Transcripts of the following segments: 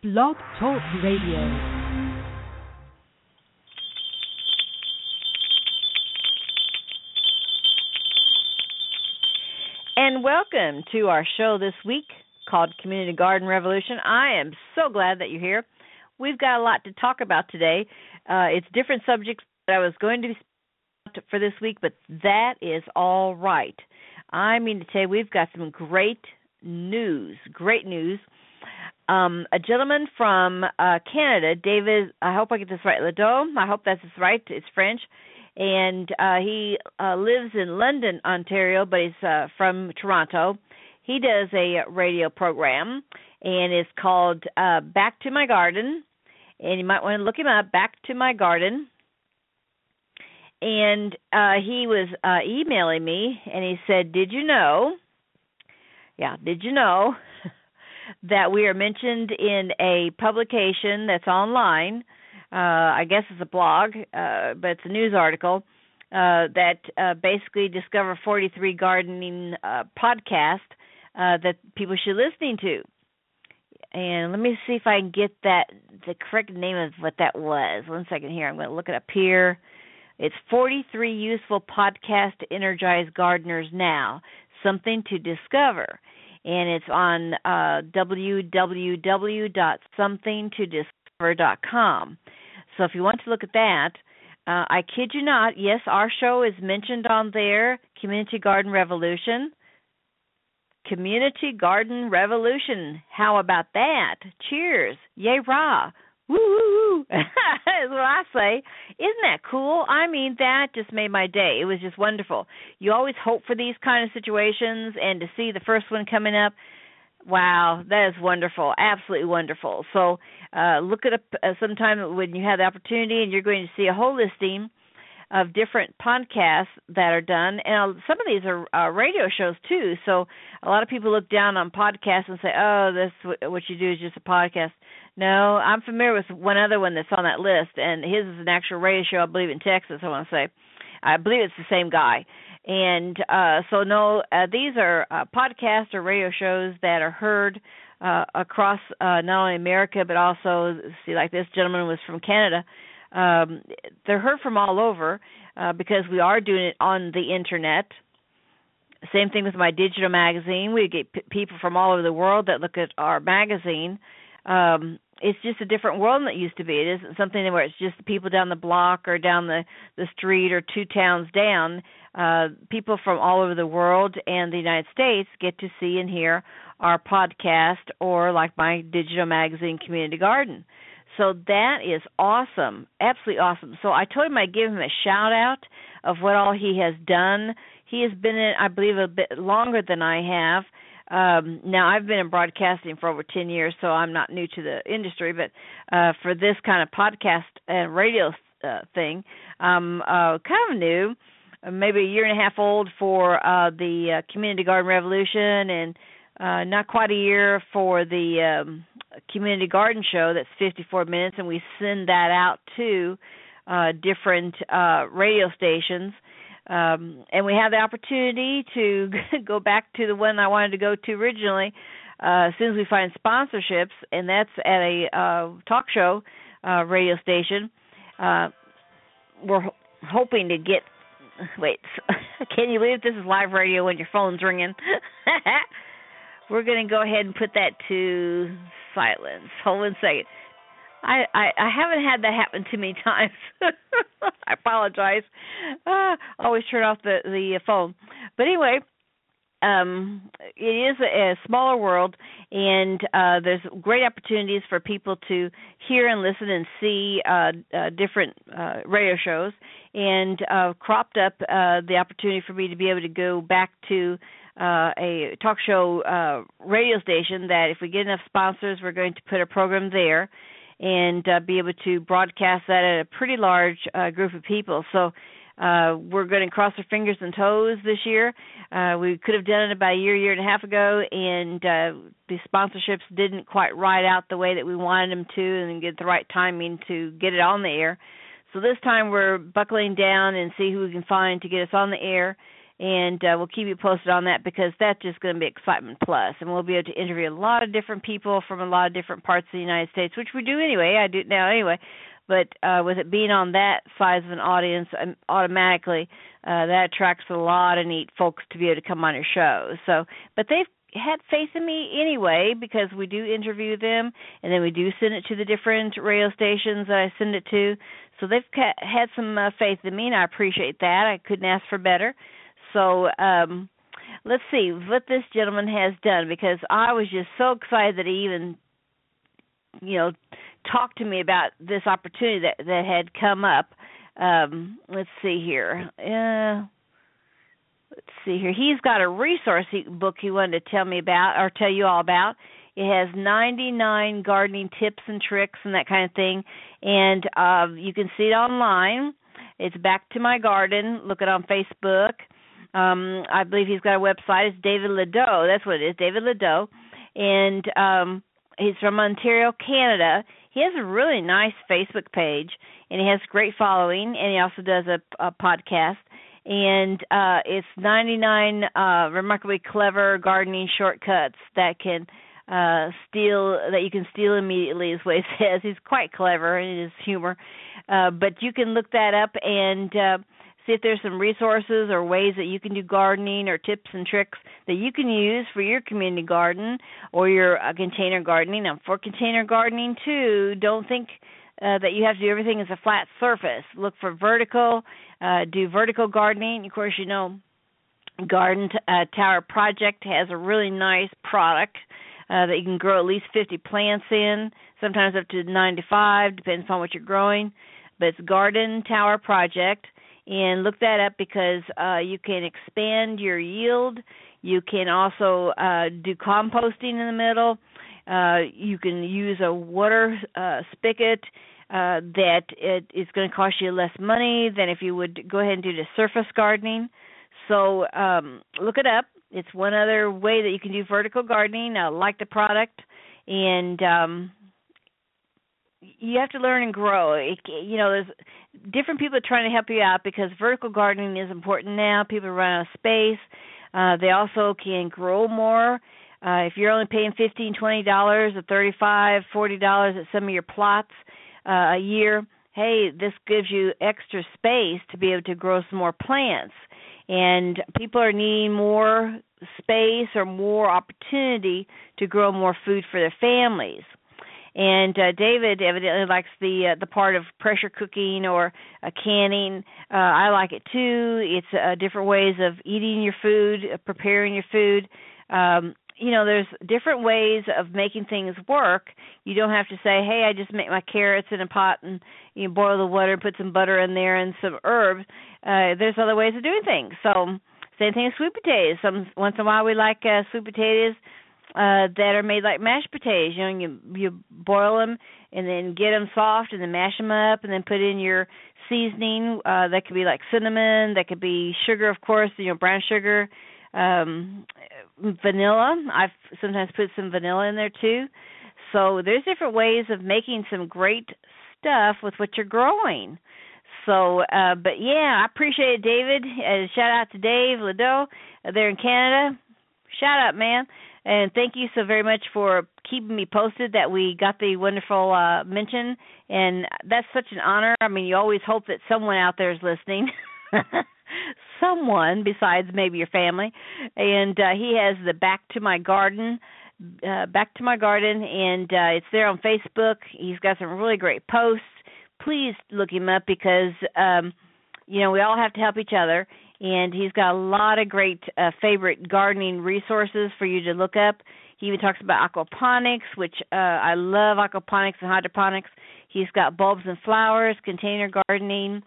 Blog Talk Radio. And welcome to our show this week called Community Garden Revolution. I am so glad that you're here. We've got a lot to talk about today. Uh, it's different subjects that I was going to be for this week, but that is all right. I mean to you, we've got some great news. Great news um, a gentleman from uh, Canada, David. I hope I get this right. Ledoux. I hope that's right. It's French, and uh, he uh, lives in London, Ontario, but he's uh, from Toronto. He does a radio program, and it's called uh, Back to My Garden. And you might want to look him up. Back to My Garden. And uh, he was uh, emailing me, and he said, "Did you know?" Yeah, did you know that we are mentioned in a publication that's online. Uh, I guess it's a blog, uh, but it's a news article uh, that uh, basically Discover 43 Gardening uh, podcast uh, that people should be listening to. And let me see if I can get that the correct name of what that was. One second here. I'm going to look it up here. It's 43 useful podcasts to energize gardeners now. Something to discover and it's on uh, www.somethingtodiscover.com. So if you want to look at that, uh, I kid you not, yes, our show is mentioned on there, Community Garden Revolution. Community Garden Revolution. How about that? Cheers. Yay, rah. Woo woo is what I say. Isn't that cool? I mean, that just made my day. It was just wonderful. You always hope for these kind of situations, and to see the first one coming up, wow, that is wonderful, absolutely wonderful. So uh, look it up uh, sometime when you have the opportunity, and you're going to see a whole listing of different podcasts that are done, and uh, some of these are uh, radio shows too. So a lot of people look down on podcasts and say, "Oh, this what you do is just a podcast." No, I'm familiar with one other one that's on that list, and his is an actual radio show, I believe, in Texas. I want to say, I believe it's the same guy. And uh, so, no, uh, these are uh, podcasts or radio shows that are heard uh, across uh, not only America but also, see, like this gentleman was from Canada. Um, they're heard from all over uh, because we are doing it on the internet. Same thing with my digital magazine. We get p- people from all over the world that look at our magazine. Um, it's just a different world than it used to be. It isn't something where it's just the people down the block or down the the street or two towns down. Uh, people from all over the world and the United States get to see and hear our podcast or like my digital magazine, Community Garden. So that is awesome, absolutely awesome. So I told him I'd give him a shout out of what all he has done. He has been in, I believe, a bit longer than I have um, now I've been in broadcasting for over 10 years, so I'm not new to the industry, but uh, for this kind of podcast and radio uh, thing, I'm uh, kind of new, maybe a year and a half old for uh, the uh, Community Garden Revolution, and uh, not quite a year for the um, Community Garden Show. That's 54 minutes, and we send that out to uh, different uh, radio stations um, and we have the opportunity to go back to the one I wanted to go to originally uh, as soon as we find sponsorships, and that's at a uh, talk show uh, radio station. Uh, we're ho- hoping to get. Wait, can you believe this is live radio when your phone's ringing? we're going to go ahead and put that to silence. Hold on a second. I, I I haven't had that happen too many times. I apologize. Uh, always turn off the the phone. But anyway, um it is a, a smaller world and uh there's great opportunities for people to hear and listen and see uh, uh different uh radio shows and uh cropped up uh the opportunity for me to be able to go back to uh a talk show uh radio station that if we get enough sponsors we're going to put a program there and uh, be able to broadcast that at a pretty large uh, group of people. So uh, we're going to cross our fingers and toes this year. Uh, we could have done it about a year, year and a half ago, and uh, the sponsorships didn't quite ride out the way that we wanted them to, and get the right timing to get it on the air. So this time we're buckling down and see who we can find to get us on the air and uh, we'll keep you posted on that because that's just going to be excitement plus, and we'll be able to interview a lot of different people from a lot of different parts of the United States, which we do anyway. I do now anyway, but uh, with it being on that size of an audience, um, automatically uh, that attracts a lot of neat folks to be able to come on your show. So, but they've had faith in me anyway because we do interview them and then we do send it to the different radio stations that I send it to. So they've had some uh, faith in me and I appreciate that. I couldn't ask for better. So um let's see what this gentleman has done because I was just so excited that he even you know talked to me about this opportunity that that had come up. Um let's see here. Uh let's see here. He's got a resource book he wanted to tell me about or tell you all about. It has 99 gardening tips and tricks and that kind of thing, and uh, you can see it online. It's back to my garden. Look it on Facebook. Um, I believe he's got a website. It's David Ledoux. That's what it is, David Ledoux, and um, he's from Ontario, Canada. He has a really nice Facebook page, and he has great following, and he also does a, a podcast and uh, it's 99 uh, remarkably clever gardening shortcuts that can uh, steal that you can steal immediately, is what he says. He's quite clever in his humor, uh, but you can look that up and uh, see if there's some resources or ways that you can do gardening or tips and tricks that you can use for your community garden or your uh, container gardening. Now, for container gardening too, don't think uh, that you have to do everything as a flat surface. Look for vertical, uh, do vertical gardening. Of course, you know, Garden uh, Tower Project has a really nice product uh, that you can grow at least 50 plants in, sometimes up to 95, depends on what you're growing. But it's Garden Tower Project, and look that up because uh, you can expand your yield. You can also uh, do composting in the middle. Uh, you can use a water uh, spigot uh, that it is going to cost you less money than if you would go ahead and do the surface gardening. So um, look it up. It's one other way that you can do vertical gardening. I like the product, and um, you have to learn and grow. It, you know, there's different people trying to help you out because vertical gardening is important now. People run out of space. Uh, they also can grow more uh, if you're only paying fifteen, twenty dollars, or thirty-five, forty dollars at some of your plots uh, a year, hey, this gives you extra space to be able to grow some more plants. And people are needing more space or more opportunity to grow more food for their families. And uh, David evidently likes the uh, the part of pressure cooking or uh, canning. Uh, I like it too. It's uh, different ways of eating your food, uh, preparing your food. Um, you know there's different ways of making things work you don't have to say hey i just make my carrots in a pot and you know, boil the water and put some butter in there and some herbs uh there's other ways of doing things so same thing as sweet potatoes some once in a while we like uh sweet potatoes uh that are made like mashed potatoes you know you you boil them and then get them soft and then mash them up and then put in your seasoning uh that could be like cinnamon that could be sugar of course you know brown sugar um vanilla. I've sometimes put some vanilla in there too. So there's different ways of making some great stuff with what you're growing. So, uh, but yeah, I appreciate it, David. Uh, shout out to Dave Ledoux uh, there in Canada. Shout out, man. And thank you so very much for keeping me posted that we got the wonderful uh, mention. And that's such an honor. I mean, you always hope that someone out there is listening. someone besides maybe your family. And uh, he has the Back to My Garden, uh, Back to My Garden, and uh, it's there on Facebook. He's got some really great posts. Please look him up because um, you know we all have to help each other. And he's got a lot of great uh, favorite gardening resources for you to look up. He even talks about aquaponics, which uh, I love aquaponics and hydroponics. He's got bulbs and flowers, container gardening,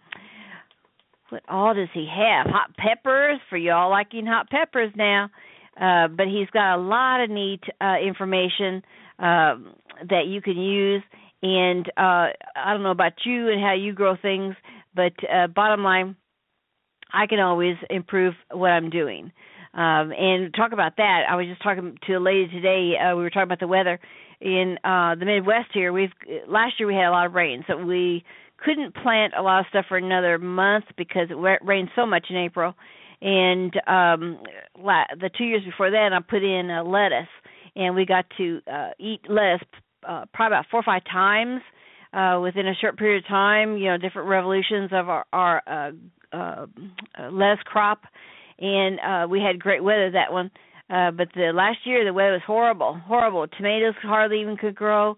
what all does he have? Hot peppers for y'all liking hot peppers now. Uh, but he's got a lot of neat uh, information uh, that you can use. And uh, I don't know about you and how you grow things, but uh, bottom line, I can always improve what I'm doing. Um, and talk about that. I was just talking to a lady today. Uh, we were talking about the weather in uh, the Midwest here. We've last year we had a lot of rain, so we couldn't plant a lot of stuff for another month because it rained so much in April. and um la- the two years before that I put in uh, lettuce and we got to uh eat lettuce uh probably about four or five times uh within a short period of time, you know, different revolutions of our our uh uh crop and uh we had great weather that one. Uh but the last year the weather was horrible, horrible. Tomatoes hardly even could grow.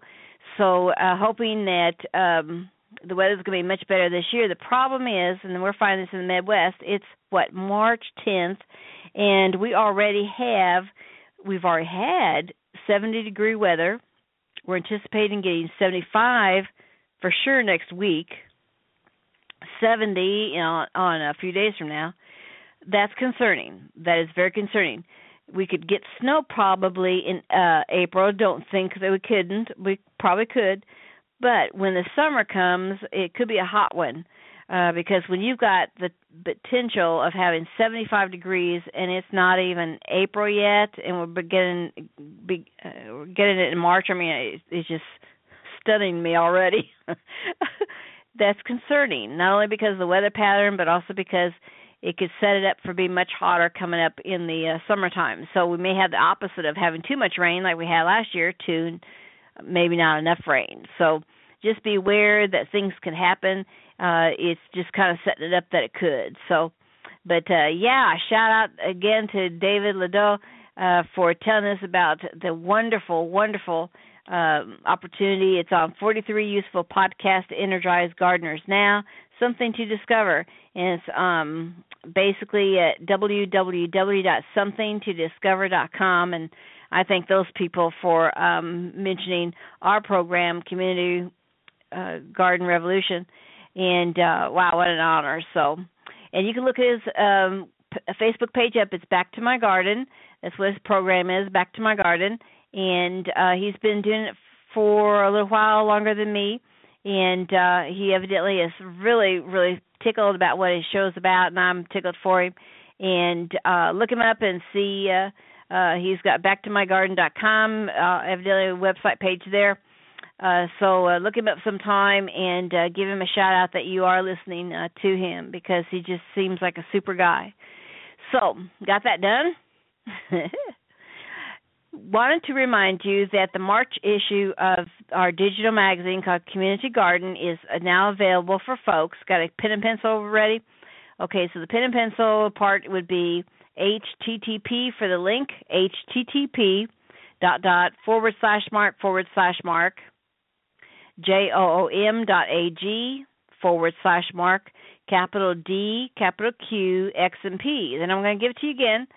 So uh hoping that um the weather's going to be much better this year. The problem is, and we're finding this in the Midwest, it's what March 10th, and we already have, we've already had 70 degree weather. We're anticipating getting 75 for sure next week, 70 you know, on a few days from now. That's concerning. That is very concerning. We could get snow probably in uh April. Don't think that we couldn't. We probably could but when the summer comes, it could be a hot one. Uh, because when you've got the potential of having 75 degrees and it's not even April yet, and we're beginning, be, uh, we're getting it in March. I mean, it, it's just stunning me already. That's concerning, not only because of the weather pattern, but also because it could set it up for being much hotter coming up in the uh, summertime. So we may have the opposite of having too much rain, like we had last year, to maybe not enough rain. So just be aware that things can happen. Uh, it's just kind of setting it up that it could. So, but uh, yeah, shout out again to David Ledoux uh, for telling us about the wonderful, wonderful um, opportunity. It's on 43 useful podcasts to energize gardeners now. Something to discover. And it's um, basically at www.somethingtodiscover.com. And I thank those people for um, mentioning our program, Community uh, Garden Revolution, and uh, wow, what an honor! So, and you can look at his um, p- Facebook page up. It's Back to My Garden. That's what his program is, Back to My Garden, and uh, he's been doing it for a little while longer than me, and uh, he evidently is really, really tickled about what his show's about, and I'm tickled for him. And uh, look him up and see. Uh, uh, he's got backtomygarden.com, uh, evidently a website page there uh, so uh, look him up sometime and uh, give him a shout out that you are listening uh, to him because he just seems like a super guy. So, got that done? Wanted to remind you that the March issue of our digital magazine called Community Garden is now available for folks. Got a pen and pencil ready? Okay, so the pen and pencil part would be HTTP for the link, HTTP dot dot forward slash mark forward slash mark J-O-O-M dot A-G forward slash mark capital D, capital Q, X, and P. Then I'm going to give it to you again.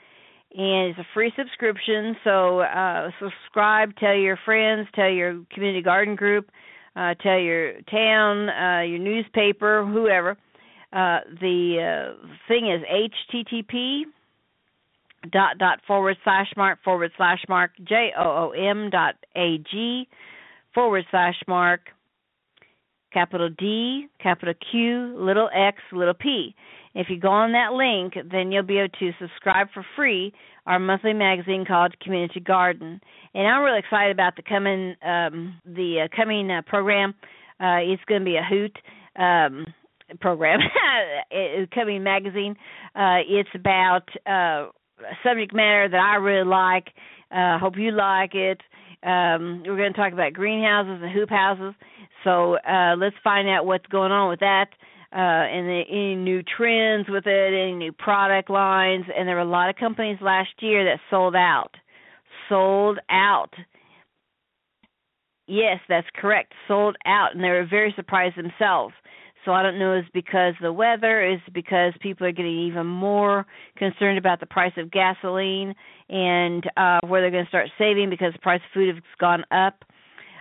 And it's a free subscription, so uh, subscribe, tell your friends, tell your community garden group, uh, tell your town, uh, your newspaper, whoever. Uh, the uh, thing is http dot dot forward slash mark forward slash mark j o o m dot a g forward slash mark capital D, capital Q, little x, little p. If you go on that link, then you'll be able to subscribe for free our monthly magazine called Community Garden. And I'm really excited about the coming um, the uh, coming uh, program. Uh, it's going to be a hoot um, program, coming magazine. Uh, it's about uh, subject matter that I really like. Uh, hope you like it. Um, we're going to talk about greenhouses and hoop houses. So uh, let's find out what's going on with that. Uh, and the, any new trends with it, any new product lines, and there were a lot of companies last year that sold out. Sold out. Yes, that's correct. Sold out, and they were very surprised themselves. So I don't know is because the weather, is because people are getting even more concerned about the price of gasoline and uh where they're going to start saving because the price of food has gone up.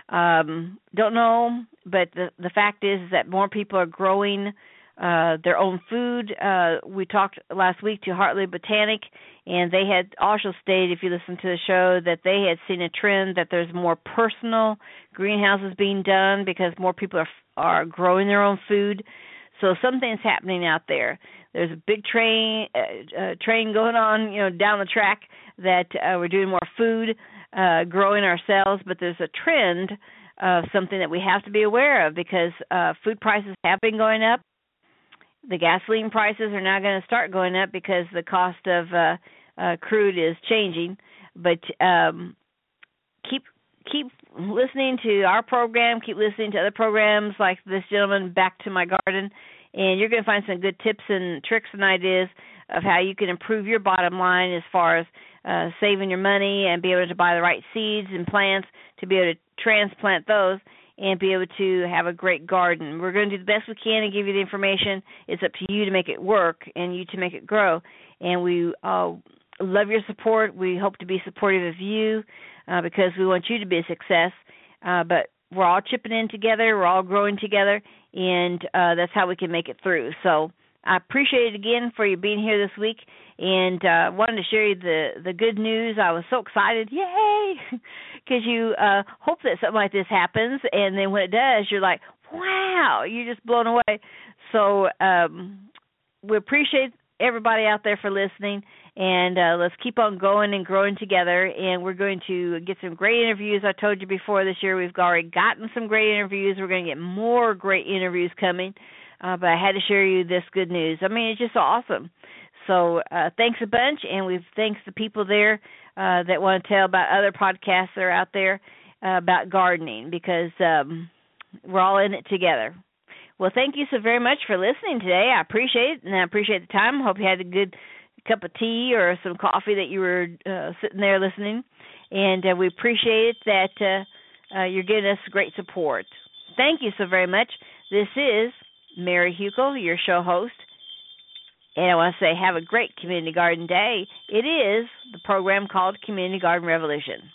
Um don't know, but the the fact is, that more people are growing uh their own food. Uh we talked last week to Hartley Botanic and they had also stated if you listen to the show that they had seen a trend that there's more personal greenhouses being done because more people are are growing their own food. So something's happening out there. There's a big train uh, uh, train going on, you know, down the track that uh, we're doing more food, uh, growing ourselves, but there's a trend of something that we have to be aware of because uh, food prices have been going up. the gasoline prices are now going to start going up because the cost of uh, uh, crude is changing. But um, keep keep listening to our program. Keep listening to other programs like this gentleman, Back to My Garden, and you're going to find some good tips and tricks and ideas of how you can improve your bottom line as far as uh, saving your money and be able to buy the right seeds and plants to be able to transplant those and be able to have a great garden. We're going to do the best we can and give you the information. It's up to you to make it work and you to make it grow. And we uh, love your support. We hope to be supportive of you uh, because we want you to be a success. Uh, but we're all chipping in together. We're all growing together, and uh, that's how we can make it through. So I appreciate it again for you being here this week, and uh, wanted to share you the the good news. I was so excited, yay! Because you uh, hope that something like this happens, and then when it does, you're like, wow! You're just blown away. So um, we appreciate everybody out there for listening, and uh, let's keep on going and growing together. And we're going to get some great interviews. I told you before this year we've already gotten some great interviews. We're going to get more great interviews coming. Uh, but I had to share you this good news. I mean, it's just awesome. So uh, thanks a bunch, and we've thanks the people there uh, that want to tell about other podcasts that are out there uh, about gardening because um, we're all in it together. Well, thank you so very much for listening today. I appreciate it, and I appreciate the time. Hope you had a good cup of tea or some coffee that you were uh, sitting there listening, and uh, we appreciate that uh, uh, you're giving us great support. Thank you so very much. This is Mary Hukill, your show host. And I want to say, have a great community garden day. It is the program called Community Garden Revolution.